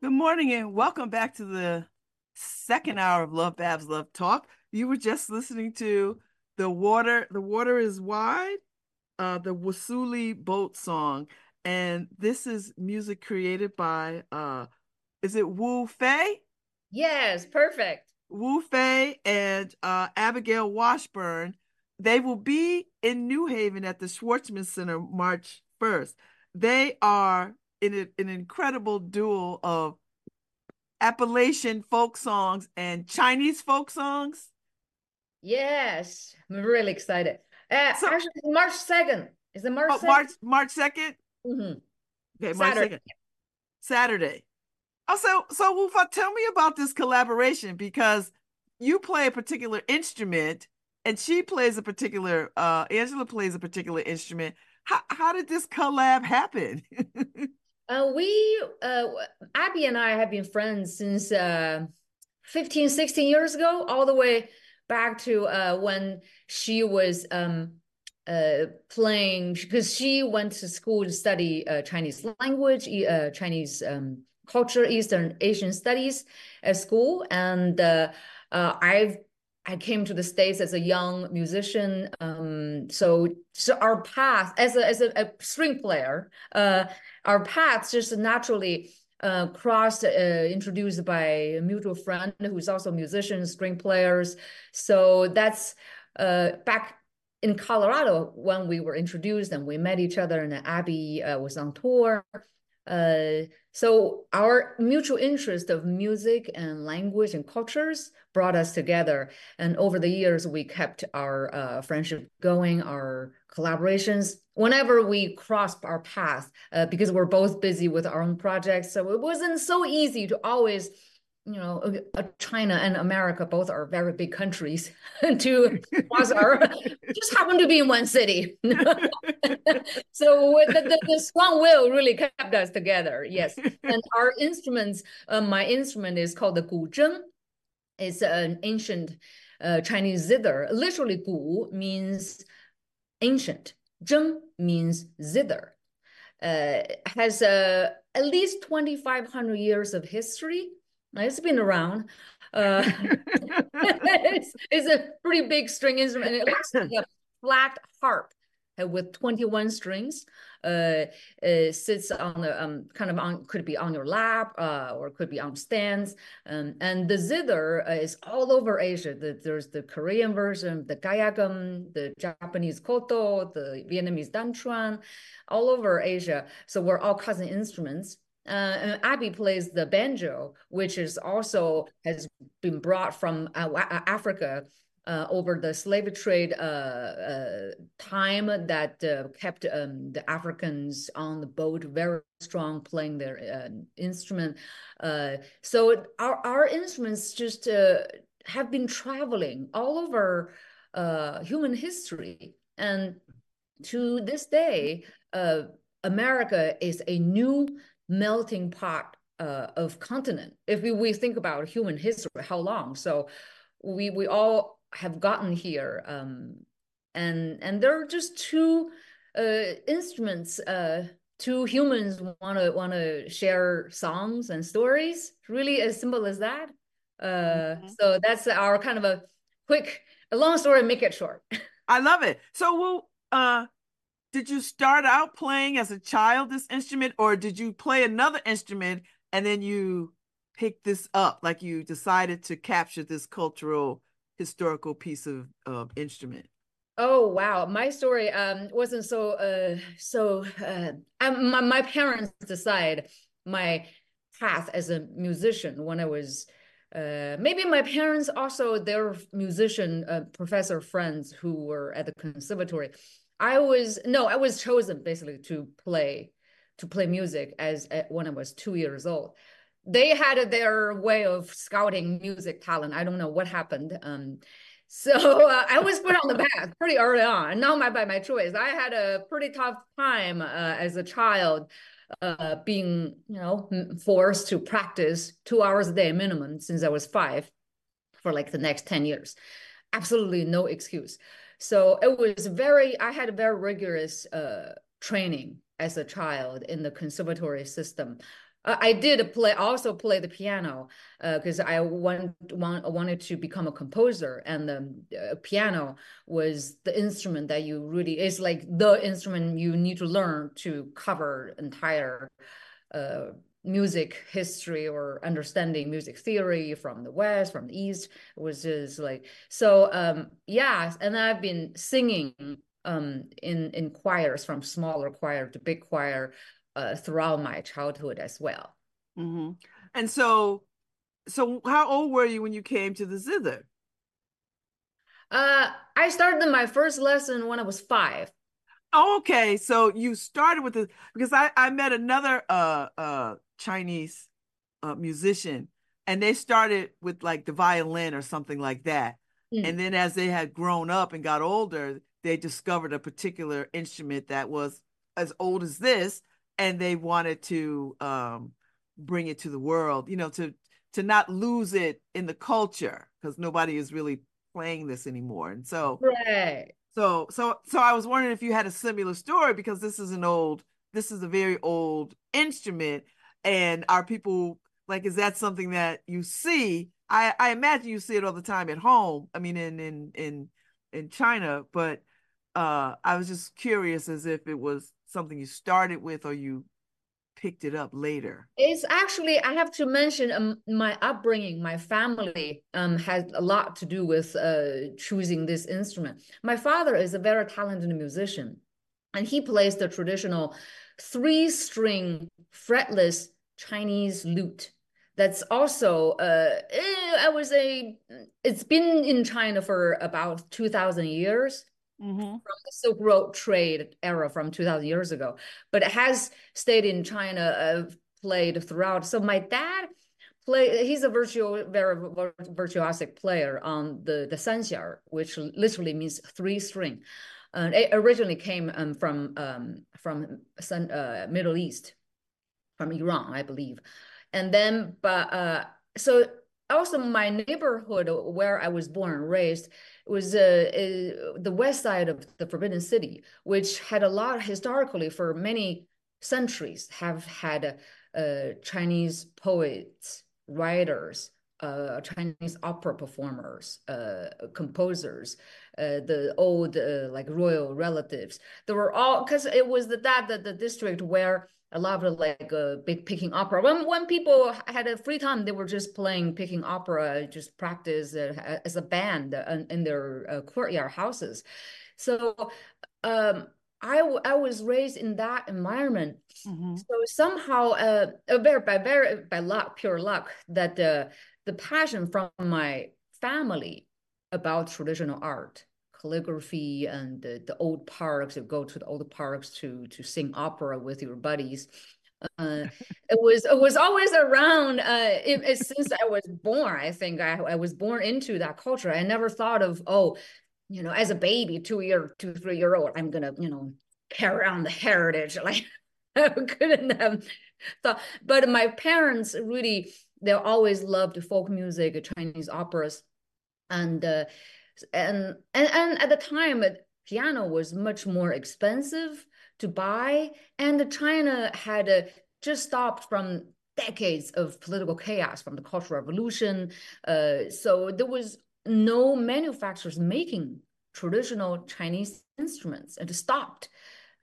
Good morning and welcome back to the second hour of Love Babs Love Talk. You were just listening to the water. The water is wide. Uh, the Wasuli boat song, and this is music created by uh, is it Wu Fei? Yes, perfect. Wu Fei and uh, Abigail Washburn. They will be in New Haven at the Schwarzman Center March 1st. They are in a, an incredible duel of Appalachian folk songs and Chinese folk songs. Yes, I'm really excited. Uh, so, actually, March 2nd. Is it March oh, 2nd? March, March 2nd? Mm-hmm. Okay, March Saturday. 2nd. Saturday. Oh, so, so Wu Fei, tell me about this collaboration because you play a particular instrument and she plays a particular, uh, Angela plays a particular instrument. How, how did this collab happen? uh, we, uh, Abby and I have been friends since uh, 15, 16 years ago, all the way back to uh, when she was um, uh, playing, because she went to school to study uh, Chinese language, uh, Chinese um, culture, Eastern Asian studies at school. And uh, uh, I've I came to the States as a young musician. Um, so, so our path as a, as a, a string player, uh, our paths just naturally uh, crossed, uh, introduced by a mutual friend who's also a musician, string players. So that's uh, back in Colorado when we were introduced and we met each other and Abby uh, was on tour. Uh, so our mutual interest of music and language and cultures brought us together. And over the years, we kept our uh, friendship going, our collaborations. Whenever we crossed our path, uh, because we're both busy with our own projects, so it wasn't so easy to always you know, uh, China and America both are very big countries to our just happen to be in one city. so the, the, the, strong will really kept us together. Yes. And our instruments, uh, my instrument is called the guzheng. It's an ancient uh, Chinese zither. Literally, gu means ancient. Zheng means zither. Uh, has uh, at least 2,500 years of history it's been around. Uh, it's, it's, a pretty big string instrument. It looks like a flat harp with 21 strings. Uh, it sits on the um, kind of on could be on your lap uh, or could be on stands. Um, and the zither uh, is all over Asia. The, there's the Korean version, the gayageum, the Japanese koto, the Vietnamese dan tranh, all over Asia. So we're all cousin instruments. Uh, Abby plays the banjo, which is also has been brought from uh, Africa uh, over the slave trade uh, uh, time that uh, kept um, the Africans on the boat very strong, playing their instrument. so our our instruments just have been traveling all over human history, and to this day, America is a new melting pot uh, of continent. If we, we think about human history, how long? So we we all have gotten here, um, and and there are just two uh, instruments. Uh, two humans want to want to share songs and stories. Really, as simple as that. Uh, mm-hmm. So that's our kind of a quick, a long story. Make it short. I love it. So we'll uh did you start out playing as a child this instrument or did you play another instrument and then you picked this up? Like you decided to capture this cultural historical piece of uh, instrument? Oh wow. My story um wasn't so uh so uh I, my, my parents decide my path as a musician when i was uh, maybe my parents also they're musician uh, professor friends who were at the conservatory I was no, I was chosen basically to play to play music as uh, when I was two years old. They had their way of scouting music talent. I don't know what happened. Um, so uh, I was put on the path pretty early on, not my by my choice. I had a pretty tough time uh, as a child, uh, being you know forced to practice two hours a day minimum since I was five, for like the next ten years. Absolutely no excuse. So it was very, I had a very rigorous uh, training as a child in the conservatory system. Uh, I did play, also play the piano because uh, I want, want, wanted to become a composer, and the uh, piano was the instrument that you really is like the instrument you need to learn to cover entire uh, music history or understanding music theory from the west from the east it was just like so um yeah and i've been singing um in in choirs from smaller choir to big choir uh, throughout my childhood as well. Mm-hmm. and so so how old were you when you came to the zither? Uh i started my first lesson when i was five. Okay so you started with the because i i met another uh uh Chinese uh, musician, and they started with like the violin or something like that. Mm. And then as they had grown up and got older, they discovered a particular instrument that was as old as this, and they wanted to um, bring it to the world. You know, to to not lose it in the culture because nobody is really playing this anymore. And so, right. So, so, so I was wondering if you had a similar story because this is an old, this is a very old instrument, and are people like is that something that you see? I i imagine you see it all the time at home i mean in in in in china but uh i was just curious as if it was something you started with or you picked it up later. It's actually i have to mention um, my upbringing my family um had a lot to do with uh choosing this instrument. My father is a very talented musician and he plays the traditional three string fretless Chinese lute. That's also, uh, eh, I would say, it's been in China for about 2,000 years. Mm-hmm. From the Silk Road trade era from 2000 years ago, but it has stayed in China, uh, played throughout. So my dad play he's a virtual very virtuosic player on the the sanxian which literally means three string uh, it originally came um, from um, from Sun, uh, Middle East, from Iran, I believe, and then but uh, so also my neighborhood where I was born and raised was uh, uh, the west side of the Forbidden City, which had a lot historically for many centuries have had uh, Chinese poets, writers, uh, Chinese opera performers, uh, composers, uh, the old uh, like royal relatives. They were all because it was the, that the, the district where a lot of like uh, big Peking opera. When when people had a free time, they were just playing Peking opera, just practice uh, as a band in their uh, courtyard houses. So um, I, I was raised in that environment. Mm-hmm. So somehow, uh, by very by luck, pure luck, that the the passion from my family about traditional art calligraphy and the, the old parks you go to the old parks to to sing opera with your buddies uh, it was it was always around uh, it, it, since I was born. I think I, I was born into that culture. I never thought of oh, you know, as a baby, two year, two three year old, I'm gonna you know carry on the heritage. Like I couldn't have thought. But my parents really they always loved folk music, Chinese operas, and uh, and and and at the time, piano was much more expensive to buy, and China had uh, just stopped from decades of political chaos from the Cultural Revolution. Uh, so there was no manufacturers making traditional Chinese instruments, and it stopped.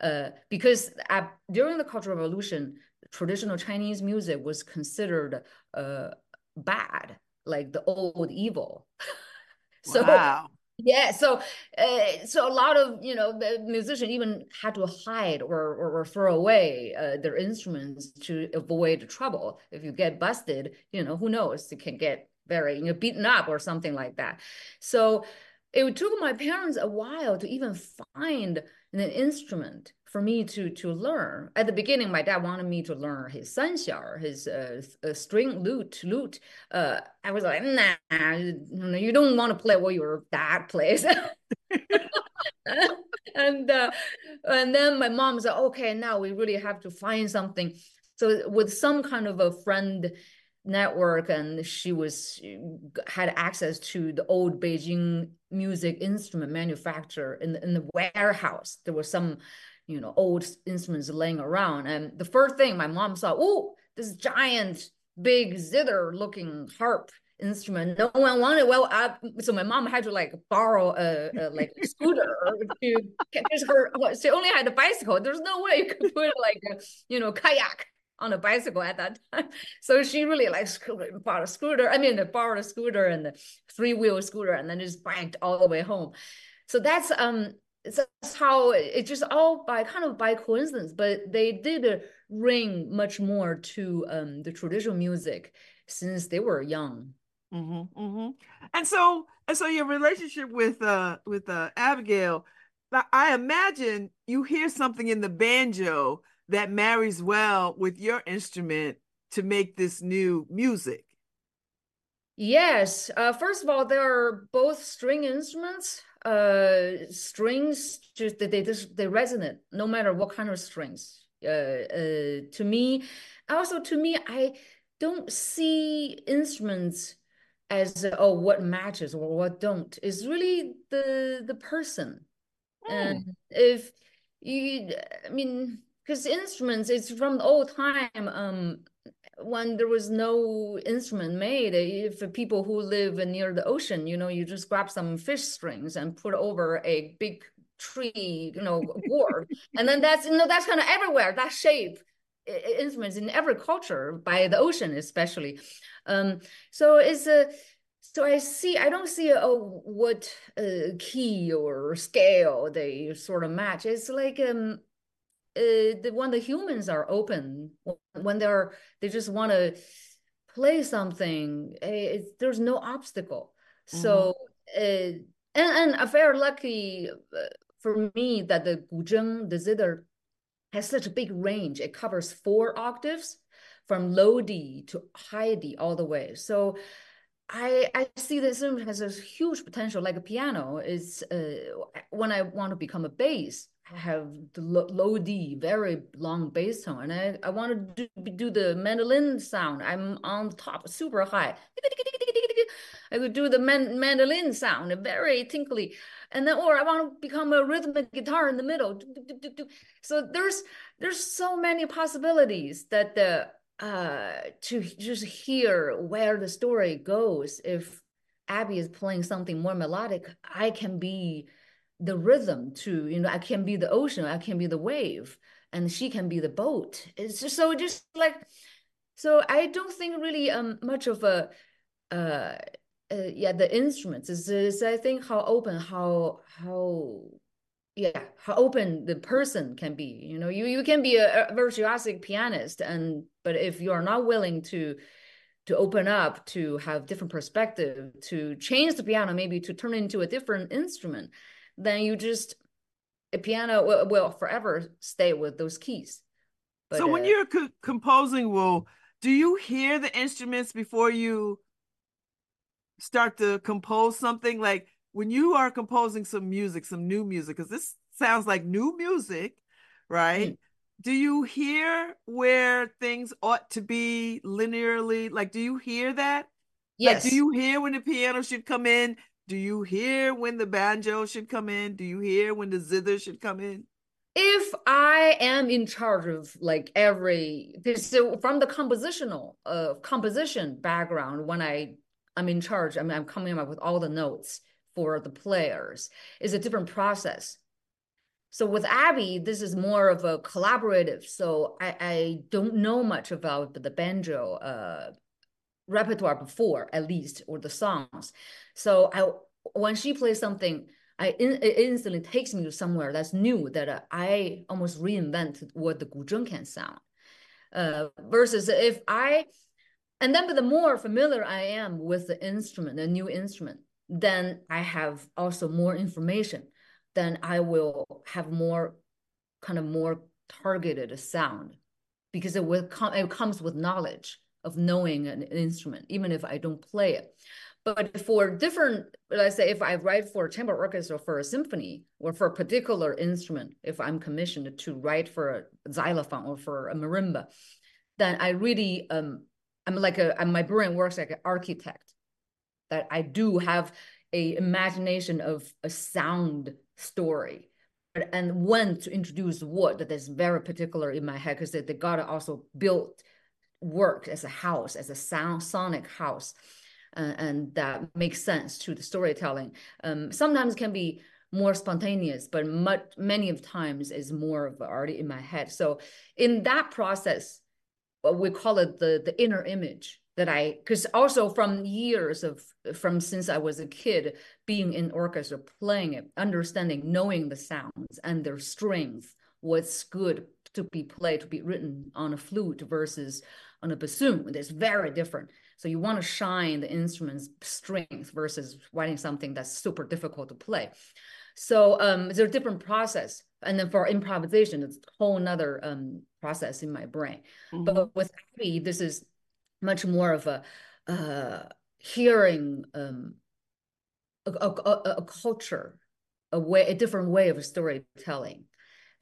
Uh, because at, during the Cultural Revolution, traditional Chinese music was considered uh, bad, like the old evil. so wow. yeah, so uh, so a lot of you know the musicians even had to hide or or, or throw away uh, their instruments to avoid trouble. If you get busted, you know who knows, you can get very you know beaten up or something like that. So it took my parents a while to even find an instrument for me to to learn. At the beginning, my dad wanted me to learn his sanxian, his uh, uh, string lute. Lute. Uh, I was like, nah, you don't want to play what your dad plays. and uh, and then my mom said, okay, now we really have to find something. So with some kind of a friend network and she was had access to the old Beijing music instrument manufacturer in the, in the warehouse. There was some, you know, old instruments laying around. And the first thing my mom saw, oh, this giant, big zither looking harp instrument. No one wanted. Well, I, so my mom had to like borrow a, a like a scooter to because her. She only had a bicycle. There's no way you could put like a you know kayak on a bicycle at that time. So she really like bought a scooter. I mean, borrowed a scooter and the three wheel scooter, and then just biked all the way home. So that's um that's how it just all by kind of by coincidence, but they did ring much more to um the traditional music since they were young. Mm-hmm, mm-hmm. And so, and so, your relationship with uh with uh Abigail, I imagine you hear something in the banjo that marries well with your instrument to make this new music. Yes. Uh, first of all, they are both string instruments. Uh, strings just they, they they resonate no matter what kind of strings. Uh, uh, to me, also to me, I don't see instruments as oh what matches or what don't. It's really the the person, mm. and if you, I mean, because instruments it's from the old time um when there was no instrument made if people who live near the ocean you know you just grab some fish strings and put over a big tree you know gourd and then that's you know that's kind of everywhere. That shape instruments in every culture by the ocean especially. Um so it's a so I see, I don't see a, what uh, key or scale they sort of match. It's like um, uh, the, when the humans are open, when they're they just want to play something, uh, there's no obstacle. Mm-hmm. So uh, and and I'm very lucky uh, for me that the guzheng, the zither, has such a big range. It covers four octaves from low D to high D all the way. So I I see this instrument has a huge potential, like a piano is uh, when I want to become a bass have the low D, very long bass tone, and I, I want to do, do the mandolin sound. I'm on top, super high. I could do the man, mandolin sound, very tinkly, and then or I want to become a rhythmic guitar in the middle. So there's there's so many possibilities that the uh to just hear where the story goes. If Abby is playing something more melodic, I can be the rhythm to you know i can be the ocean i can be the wave and she can be the boat. It's just so just like so i don't think really um much of a uh, uh yeah the instruments. Is, is i think how open how how yeah how open the person can be you know? You you can be a, a virtuosic pianist and but if you are not willing to to open up to have different perspective to change the piano maybe to turn into a different instrument then you just a piano will, will forever stay with those keys. But, so when uh, you're co- composing, will do you hear the instruments before you start to compose something? Like when you are composing some music, some new music, because this sounds like new music, right? Mm. Do you hear where things ought to be linearly? Like, do you hear that? Yes. Like, do you hear when the piano should come in do you hear when the banjo should come in? Do you hear when the zither should come in? If I am in charge of like every so from the compositional uh composition background, when I I'm in charge, I mean I'm coming up with all the notes for the players, is a different process. So with Abby, this is more of a collaborative. So I, I don't know much about the banjo uh, repertoire before at least or the songs. So i when she plays something i it instantly takes me to somewhere that's new that uh, i almost reinvent what the guzheng can sound. Uh, versus if i and then but the more familiar i am with the instrument the new instrument then i have also more information. Then i will have more kind of more targeted sound because it will come it comes with knowledge of knowing an instrument, even if I don't play it. But for different, let's say if I write for a chamber orchestra for a symphony or for a particular instrument, if I'm commissioned to write for a xylophone or for a marimba, then I really um, I'm like a my brain works like an architect. That I do have a imagination of a sound story and when to introduce what that is very particular in my head because they, they gotta also build work as a house as a sound sonic house uh, and that makes sense to the storytelling. Um, sometimes can be more spontaneous but much many of times is more of already in my head. So in that process we call it the the inner image that I because also from years of from since I was a kid being in orchestra playing it understanding knowing the sounds and their strength what's good to be played to be written on a flute versus on a bassoon. It's very different. So you want to shine the instrument's strength versus writing something that's super difficult to play. So um there's a different process. And then for improvisation it's a whole nother um process in my brain. Mm-hmm. but with Abby, this is much more of a uh, hearing um, a, a, a, culture, a way, a different way of storytelling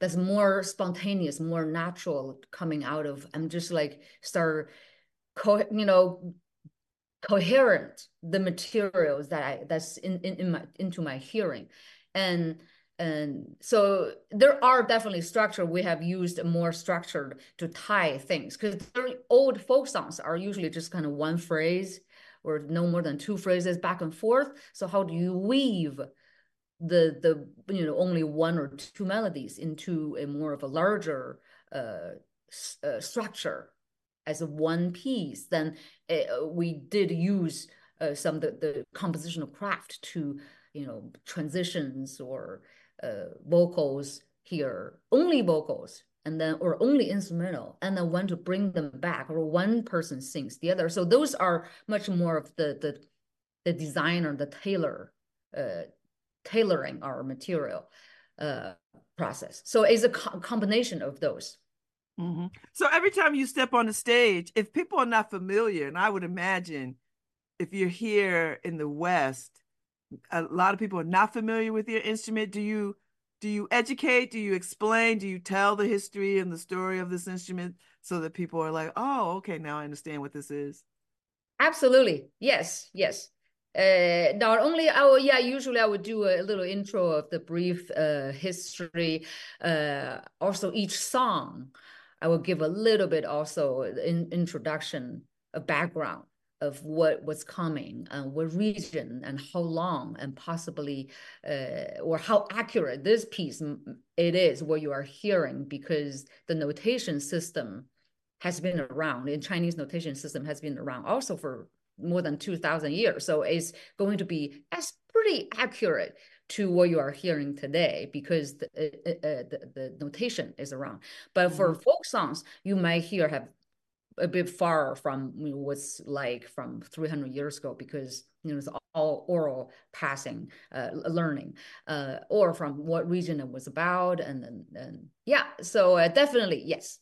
that's more spontaneous, more natural coming out of. I'm just like start, co- you know, coherent the materials that I that's in, in, in my into my hearing, and and so there are definitely structure we have used more structured to tie things because old folk songs are usually just kind of one phrase or no more than two phrases back and forth so how do you weave the the you know only one or two melodies into a more of a larger uh, uh structure as a one piece then uh, we did use uh, some the, the compositional craft to you know transitions or uh, vocals here, only vocals, and then or only instrumental, and then when to bring them back, or one person sings the other. So those are much more of the the the designer, the tailor, uh, tailoring our material uh, process. So it's a co combination of those. Mm-hmm. So every time you step on the stage, if people are not familiar, and I would imagine if you're here in the West, a lot of people are not familiar with your instrument do you do you educate do you explain do you tell the history and the story of this instrument so that people are like oh okay now i understand what this is absolutely yes yes uh, not only I will, yeah, usually I would do a little intro of the brief uh, history. Uh, also, each song, I will give a little bit also in introduction, a background of what was coming, uh, what region, and how long, and possibly, uh, or how accurate this piece it is what you are hearing, because the notation system has been around. In Chinese notation system has been around also for more than two thousand years. So it's going to be as pretty accurate to what you are hearing today because the, uh, uh, the, the, notation is around. But for mm -hmm. folk songs, you might hear have a bit far from you know, what's like from 300 years ago because you know it's all oral passing uh, learning uh, or from what region it was about and then and yeah so uh, definitely yes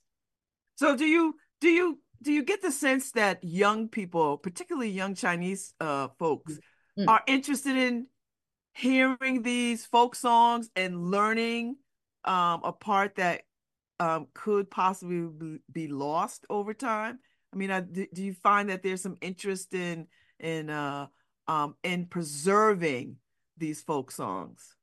so do you do you do you get the sense that young people particularly young chinese uh, folks mm. are interested in hearing these folk songs and learning um, a part that um, could possibly be lost over time? I mean, I, do, do you find that there's some interest in in uh, um, in preserving these folk songs?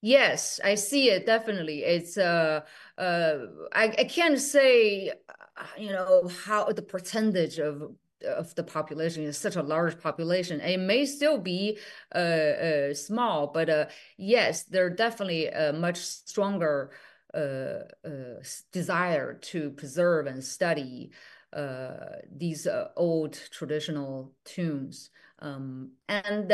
Yes, I see it definitely. It's uh, uh, I, I can't say, uh, you know, how the percentage of of the population is such a large population. It may still be uh, uh small, but uh, yes, they're definitely a much stronger uh, uh, desire to preserve and study uh, these old traditional tunes. Um, and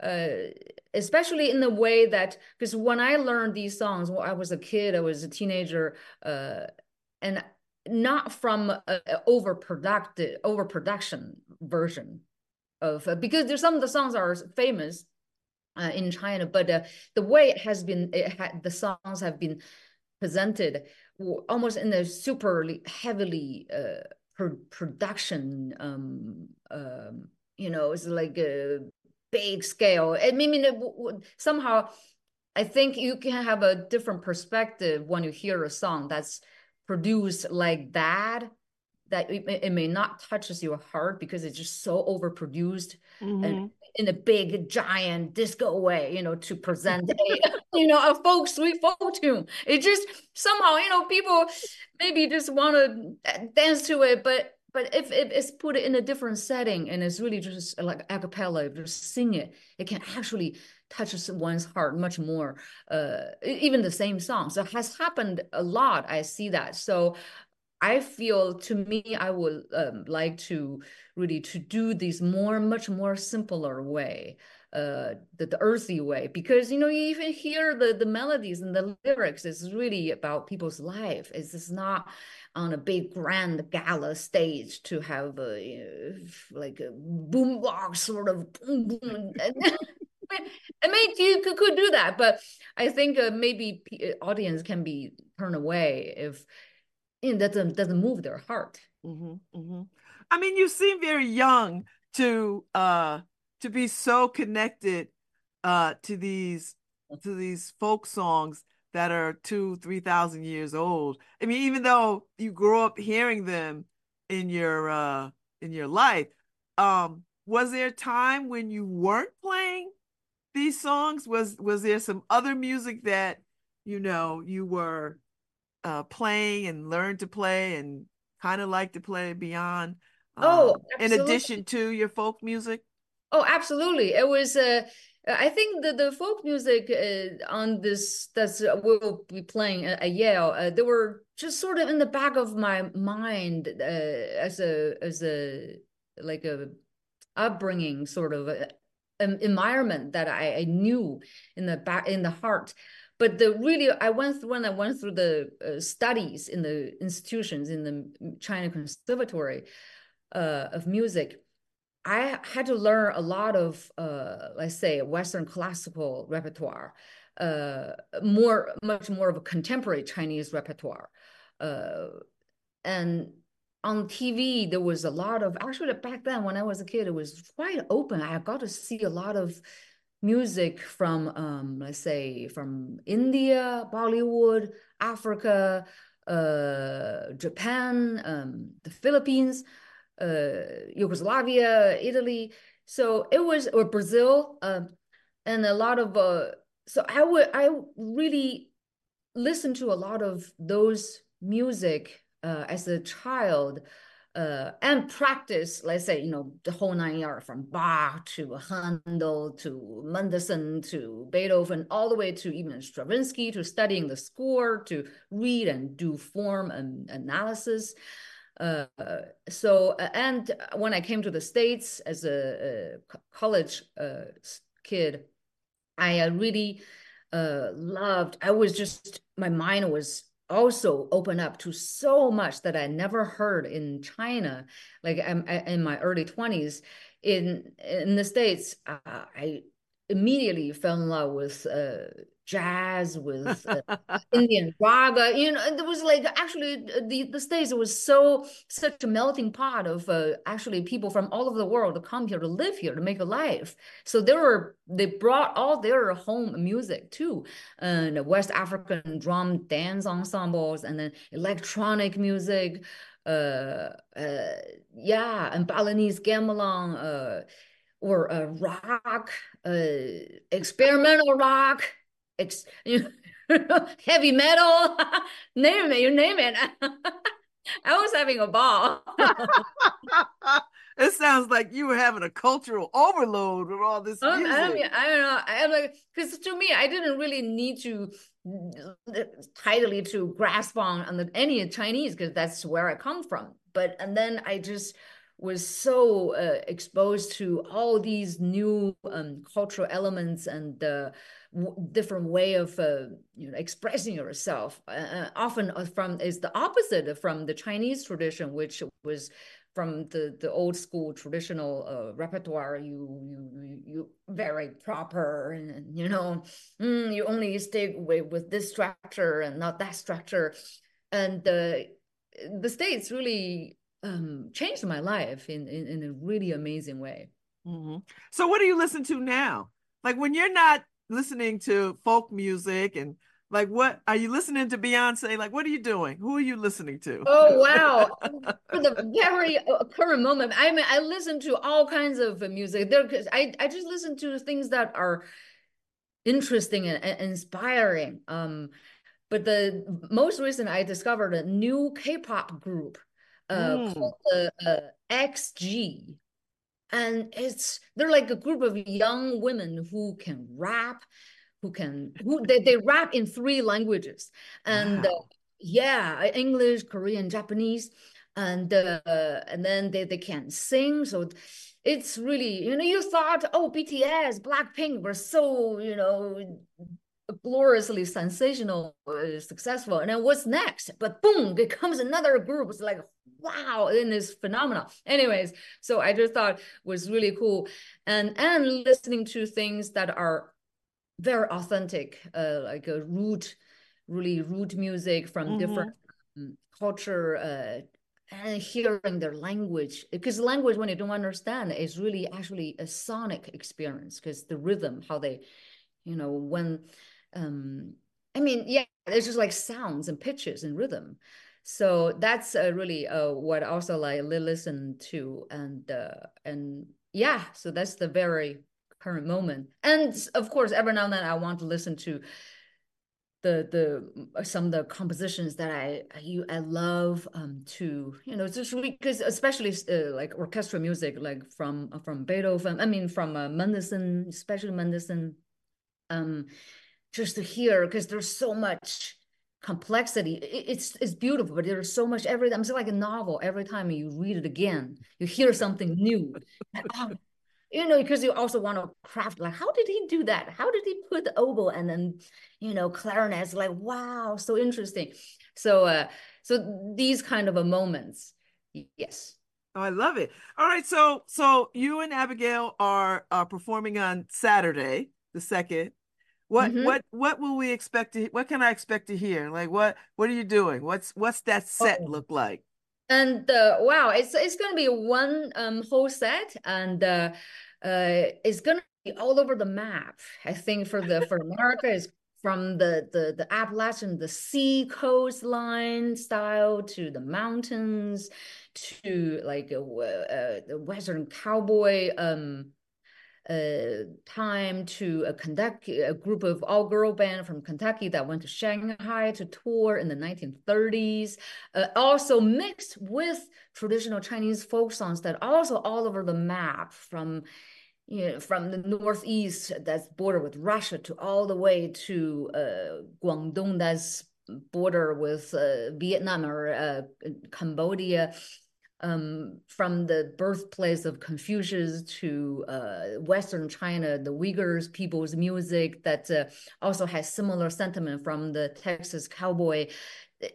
especially in the way that, because when I learned these songs, when I was a kid, I was a teenager, and not from a, overproductive overproduction version of uh, because there's some of the songs are famous uh, in China, but uh, the way it has been, it the songs have been presented almost in a super heavily uh, pro production um, um, you know it's like a big scale i mean somehow i think you can have a different perspective when you hear a song that's produced like that that it, it may not touches your heart because it's just so overproduced Mhm. and in a big giant disco way, you know, to present a you know a folk sweet folk tune. It just somehow you know people maybe just want to dance to it, but but if, if it's put in a different setting and it's really just like a cappella, just sing it, it can actually touches one's heart much more. Uh, even the same song. So it has happened a lot. I see that. So I feel to me, I would um, like to really to do this more, much more simpler way, uh, the, the earthy way, because you know you even hear the the melodies and the lyrics. It's really about people's life. It's just not on a big grand gala stage to have a know, like a boombox sort of boom boom. I mean, you could, could do that, but I think uh, maybe p- audience can be turned away if it doesn't doesn't move their heart. hmm hmm I mean, you seem very young to uh to be so connected uh to these to these folk songs that are two, three thousand years old. I mean, even though you grow up hearing them in your uh in your life, um, was there a time when you weren't playing these songs? Was was there some other music that you know you were uh playing and learned to play and kind of like to play beyond? Oh, um, in addition to your folk music? Oh, absolutely. It was uh I think the the folk music uh, on this that's uh, we'll be playing at, at Yale, uh, they were just sort of in the back of my mind uh, as a as a like a upbringing sort of uh, um, environment that I, I knew in the back in the heart. But the really I went through when I went through the uh, studies in the institutions in the China Conservatory of music. I had to learn a lot of, uh, let's say, Western classical repertoire, uh, more, much more of a contemporary Chinese repertoire. Uh, and on TV, there was a lot of, actually, back then when I was a kid, it was quite open. I got to see a lot of music from, um, let's say, from India, Bollywood, Africa, uh, Japan, um, the Philippines uh, Yugoslavia, Italy. So it was or Brazil, uh, and a lot of. Uh, so I would I really listened to a lot of those music uh, as a child. Uh, and practice, let's say, you know, the whole nine yards from Bach to Handel to Mendelssohn to Beethoven, all the way to even Stravinsky, to studying the score, to read and do form and analysis. Uh, so and when I came to the States as a, a college uh, kid, I uh, really uh, loved. I was just my mind was also open up to so much that I never heard in China. Like I'm in my early twenties in in the States, uh, I immediately fell in love with uh, jazz, with uh, Indian raga. You know, it was like actually the the states was so such a melting pot of uh, actually people from all over the world to come here to live here to make a life. So they were they brought all their home music too, and West African drum dance ensembles, and then electronic music. Uh, uh, yeah, and Balinese gamelan, uh, or a rock, uh, experimental rock, ex- heavy metal, name it, you name it. I was having a ball. it sounds like you were having a cultural overload with all this Um, music. I mean, I don't know. I'm like, because to me, I didn't really need to tightly to grasp on on the, any Chinese because that's where I come from. But and then I just was so uh, exposed to all these new um, cultural elements and the different way of uh, you know expressing yourself. Uh, often from is the opposite from the Chinese tradition, which was from the the old school traditional uh, repertoire. You you you very proper and, and you know mm, you only stick with with this structure and not that structure, and the the states really um, changed my life in, in, in a really amazing way. Mm-hmm. So, what do you listen to now? Like when you're not listening to folk music and Like, what are you listening to Beyonce? Like, what are you doing? Who are you listening to? Oh wow! For the very uh, current moment, I mean, I listen to all kinds of music. There, I I just listen to things that are interesting and, and inspiring. Um, but the most recent, I discovered a new K-pop group uh, mm. called the uh, XG, and it's they're like a group of young women who can rap, who can who they, they rap in three languages, and uh, wow. uh, yeah, English, Korean, Japanese, and uh, and then they they can sing. So it's really you know you thought oh BTS, Blackpink were so you know gloriously sensational, uh, successful, and then what's next? But boom, it comes another group. It's like wow, and it's phenomenal. Anyways, so I just thought was really cool, and and listening to things that are very authentic, uh, like a root, really root music from mm-hmm. different um, culture. Uh, and hearing their language because language when you don't understand is really actually a sonic experience because the rhythm how they you know when um i mean yeah it's just like sounds and pitches and rhythm. So that's uh, really uh, what also like listen to and uh, and yeah so that's the very current moment. And of course every now and then i want to listen to the the some of the compositions that i i, I love um to you know just because especially uh, like orchestral music like from from beethoven i mean from uh, mendelssohn especially mendelssohn um just to hear because there's so much complexity. It's it's beautiful, but there's so much every time. It's like a novel. Every time you read it again, you hear something new. oh, you know, because you also want to craft like, how did he do that? How did he put the oboe and then, you know, clarinets? Like, wow, so interesting. So, uh, so these kind of a moments, yes. Oh, I love it. All right, so so you and Abigail are uh, performing on Saturday, the second. What mm-hmm. what what will we expect to what can I expect to hear? Like what what are you doing? What's what's that set oh. look like? And uh, wow, it's it's gonna be one um whole set and uh, uh it's gonna be all over the map. I think for the for America is from the the the Appalachian, the sea coastline style to the mountains to like a, uh, the Western cowboy um uh, time to a Kentucky, a group of all girl band from Kentucky that went to Shanghai to tour in the 1930s. Uh, also mixed with traditional Chinese folk songs that also all over the map from you know, from the northeast that's border with Russia to all the way to uh, Guangdong that's border with uh, Vietnam or uh, Cambodia um, from the birthplace of Confucius to uh, Western China, the Uyghurs people's music that uh, also has similar sentiment from the Texas cowboy.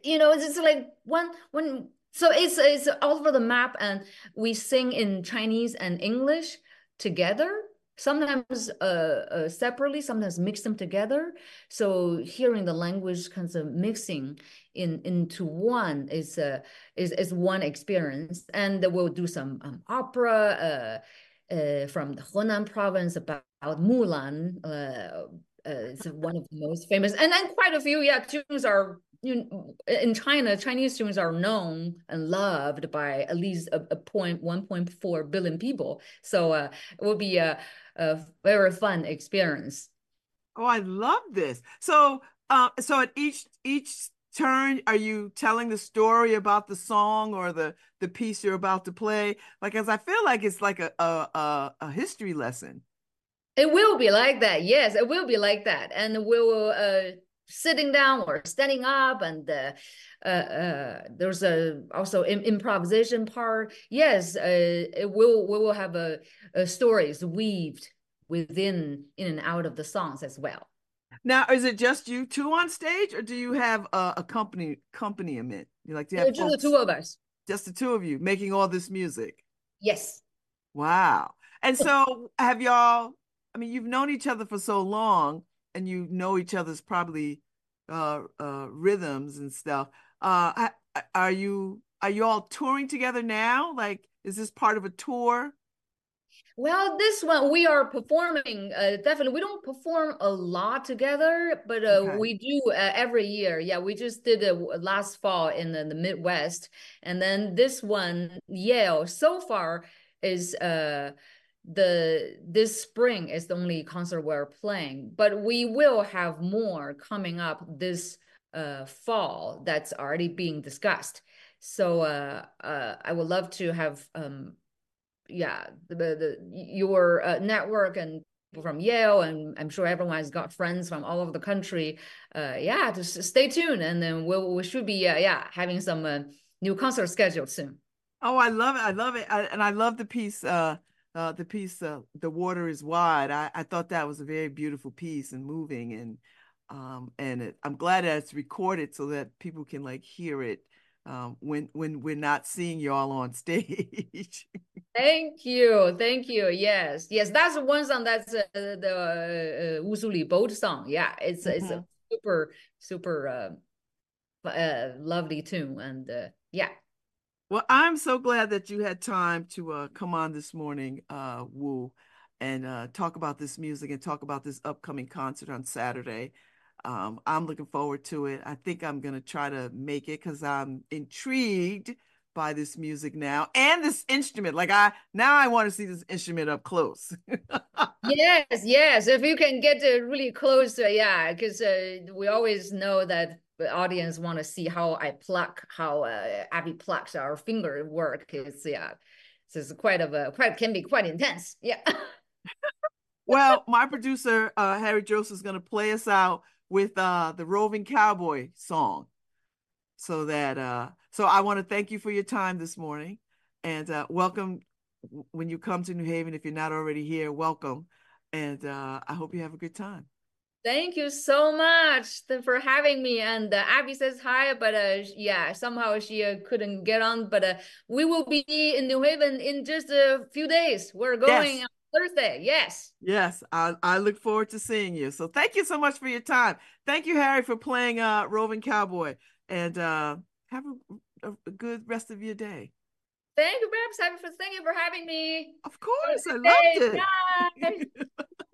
You know, it's like one when so it's it's all over the map, and we sing in Chinese and English together sometimes uh, uh, separately, sometimes mix them together. So hearing the language kinds of mixing in into one is uh, is is one experience, and we'll do some um, opera uh, uh, from the Henan province about Mulan. Uh, it's one of the most famous, and then quite a few yeah tunes are you in China, Chinese tunes are known and loved by at least a, a point 1.4 billion people. So uh, it will be a, a very fun experience. Oh, I love this. So, uh, so at each each turn, are you telling the story about the song or the the piece you're about to play? Like, as I feel like it's like a a, a history lesson. It will be like that. Yes, it will be like that, and we will uh, sitting down or standing up and uh, uh, uh, there's a also improvisation part. Yes uh, it will we will have a, a stories weaved within in and out of the songs as well. Now is it just you two on stage or do you have a, a company accompaniment? You like to have just the two of us. Just the two of you making all this music? Yes. Wow. And so have y'all i mean you've known each other for so long and you know each other's probably uh, uh, rhythms and stuff. Uh, are you are you all touring together now? Like, is this part of a tour? Well, this one we are performing. Uh, definitely, we don't perform a lot together, but uh, Okay. we do uh, every year. Yeah, we just did it last fall in the, the Midwest, and then this one, Yale, so far is uh the this spring is the only concert we're playing, but we will have more coming up this uh fall that's already being discussed. So uh, uh I would love to have um yeah the, the your uh, network and from Yale and I'm sure everyone has got friends from all over the country. Uh, yeah, just stay tuned and then we'll, we should be uh, yeah having some uh, new concert scheduled soon. Oh, I love it. I love it. I, and I love the piece, uh, uh, the piece, uh, The Water is Wide. I, I thought that was a very beautiful piece and moving. And, um, and it, I'm glad that it's recorded so that people can like hear it, um, when, when we're not seeing y'all on stage. Thank you. Thank you. Yes. Yes. That's one song that's uh, the uh, Wusuli boat song. Yeah. It's, mm -hmm. it's a mm-hmm. super, super, uh, uh, lovely tune. And, uh, yeah. Well, I'm so glad that you had time to uh, come on this morning, uh, Wu, and uh, talk about this music and talk about this upcoming concert on Saturday. Um, I'm looking forward to it. I think I'm going to try to make it because I'm intrigued by this music now and this instrument. Like I now I want to see this instrument up close. yes, yes. If you can get really close, uh, yeah, because uh, we always know that the audience want to see how I pluck, how uh, Abby plucks our finger work. It's yeah, so it's quite of a quite can be quite intense. Yeah. well, my producer uh, Harry Joseph is going to play us out with uh, the Roving Cowboy song. So that uh, so I want to thank you for your time this morning, and uh, welcome when you come to New Haven. If you're not already here, welcome, and uh, I hope you have a good time. Thank you so much for having me. And uh, Abby says hi, but uh, yeah, somehow she uh, couldn't get on. But uh, we will be in New Haven in just a few days. We're going yes. on Thursday. Yes. Yes, I, I look forward to seeing you. So thank you so much for your time. Thank you, Harry, for playing uh, Roving Cowboy. And uh, have a, a, good rest of your day. Thank you, Babs. Thank you for having me. Of course, I loved it. Bye.